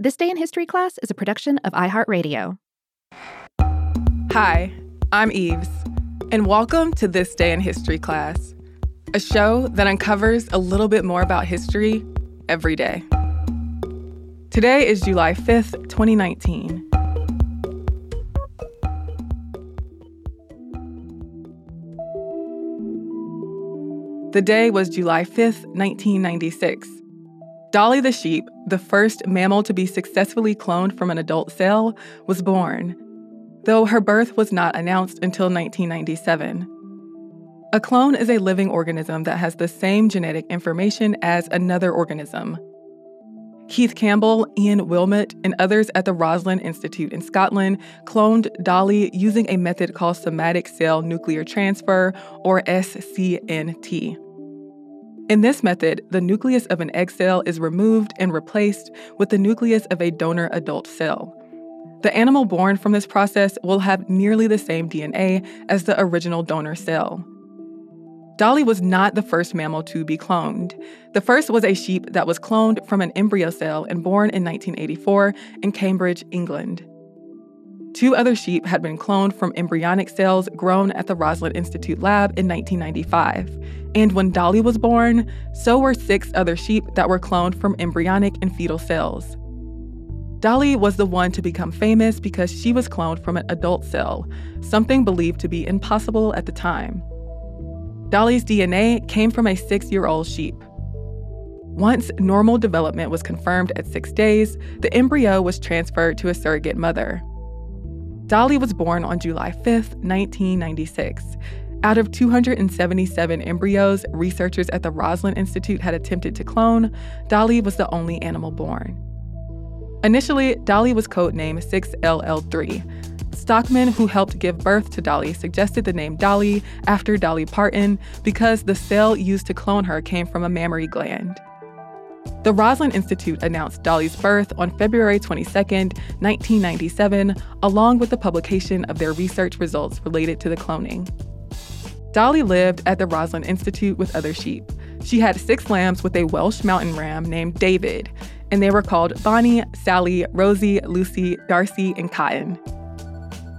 This Day in History class is a production of iHeartRadio. Hi, I'm Eves, and welcome to This Day in History class, a show that uncovers a little bit more about history every day. Today is July 5th, 2019. The day was July 5th, 1996. Dolly the sheep, the first mammal to be successfully cloned from an adult cell, was born, though her birth was not announced until 1997. A clone is a living organism that has the same genetic information as another organism. Keith Campbell, Ian Wilmut, and others at the Roslin Institute in Scotland cloned Dolly using a method called somatic cell nuclear transfer, or SCNT. In this method, the nucleus of an egg cell is removed and replaced with the nucleus of a donor adult cell. The animal born from this process will have nearly the same DNA as the original donor cell. Dolly was not the first mammal to be cloned. The first was a sheep that was cloned from an embryo cell and born in 1984 in Cambridge, England. Two other sheep had been cloned from embryonic cells grown at the Roslin Institute lab in 1995. And when Dolly was born, so were six other sheep that were cloned from embryonic and fetal cells. Dolly was the one to become famous because she was cloned from an adult cell, something believed to be impossible at the time. Dolly's DNA came from a six year old sheep. Once normal development was confirmed at six days, the embryo was transferred to a surrogate mother. Dolly was born on July 5, 1996. Out of 277 embryos researchers at the Roslin Institute had attempted to clone, Dolly was the only animal born. Initially, Dolly was codenamed 6LL3, Stockman, who helped give birth to Dolly, suggested the name Dolly after Dolly Parton because the cell used to clone her came from a mammary gland. The Roslin Institute announced Dolly's birth on February 22, 1997, along with the publication of their research results related to the cloning. Dolly lived at the Roslin Institute with other sheep. She had six lambs with a Welsh mountain ram named David, and they were called Bonnie, Sally, Rosie, Lucy, Darcy, and Cotton.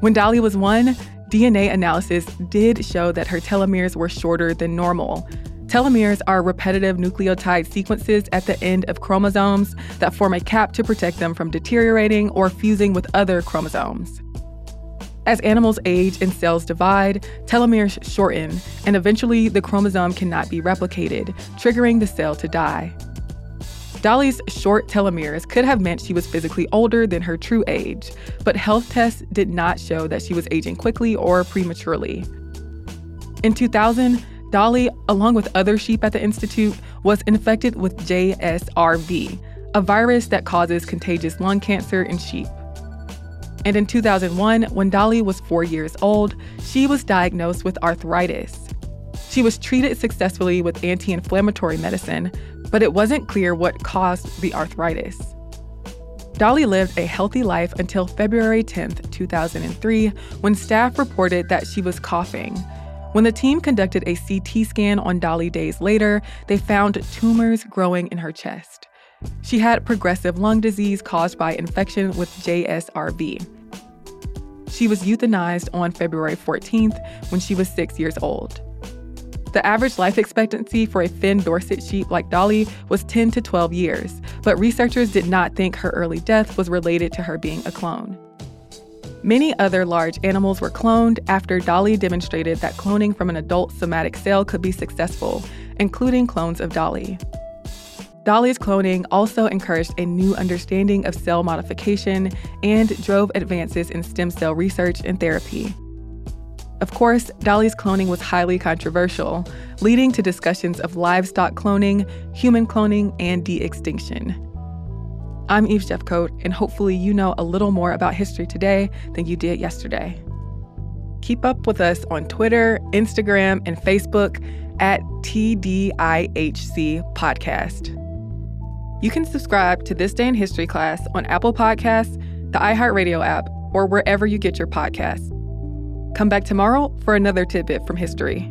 When Dolly was one, DNA analysis did show that her telomeres were shorter than normal. Telomeres are repetitive nucleotide sequences at the end of chromosomes that form a cap to protect them from deteriorating or fusing with other chromosomes. As animals age and cells divide, telomeres shorten, and eventually the chromosome cannot be replicated, triggering the cell to die. Dolly's short telomeres could have meant she was physically older than her true age, but health tests did not show that she was aging quickly or prematurely. In 2000, Dolly, along with other sheep at the Institute, was infected with JSRV, a virus that causes contagious lung cancer in sheep. And in 2001, when Dolly was four years old, she was diagnosed with arthritis. She was treated successfully with anti inflammatory medicine, but it wasn't clear what caused the arthritis. Dolly lived a healthy life until February 10, 2003, when staff reported that she was coughing. When the team conducted a CT scan on Dolly days later, they found tumors growing in her chest. She had progressive lung disease caused by infection with JSRV. She was euthanized on February 14th when she was six years old. The average life expectancy for a Finn Dorset sheep like Dolly was 10 to 12 years, but researchers did not think her early death was related to her being a clone. Many other large animals were cloned after Dolly demonstrated that cloning from an adult somatic cell could be successful, including clones of Dolly. Dolly's cloning also encouraged a new understanding of cell modification and drove advances in stem cell research and therapy. Of course, Dolly's cloning was highly controversial, leading to discussions of livestock cloning, human cloning, and de extinction. I'm Eve Jeffcoat, and hopefully, you know a little more about history today than you did yesterday. Keep up with us on Twitter, Instagram, and Facebook at TDIHC Podcast. You can subscribe to This Day in History class on Apple Podcasts, the iHeartRadio app, or wherever you get your podcasts. Come back tomorrow for another tidbit from history.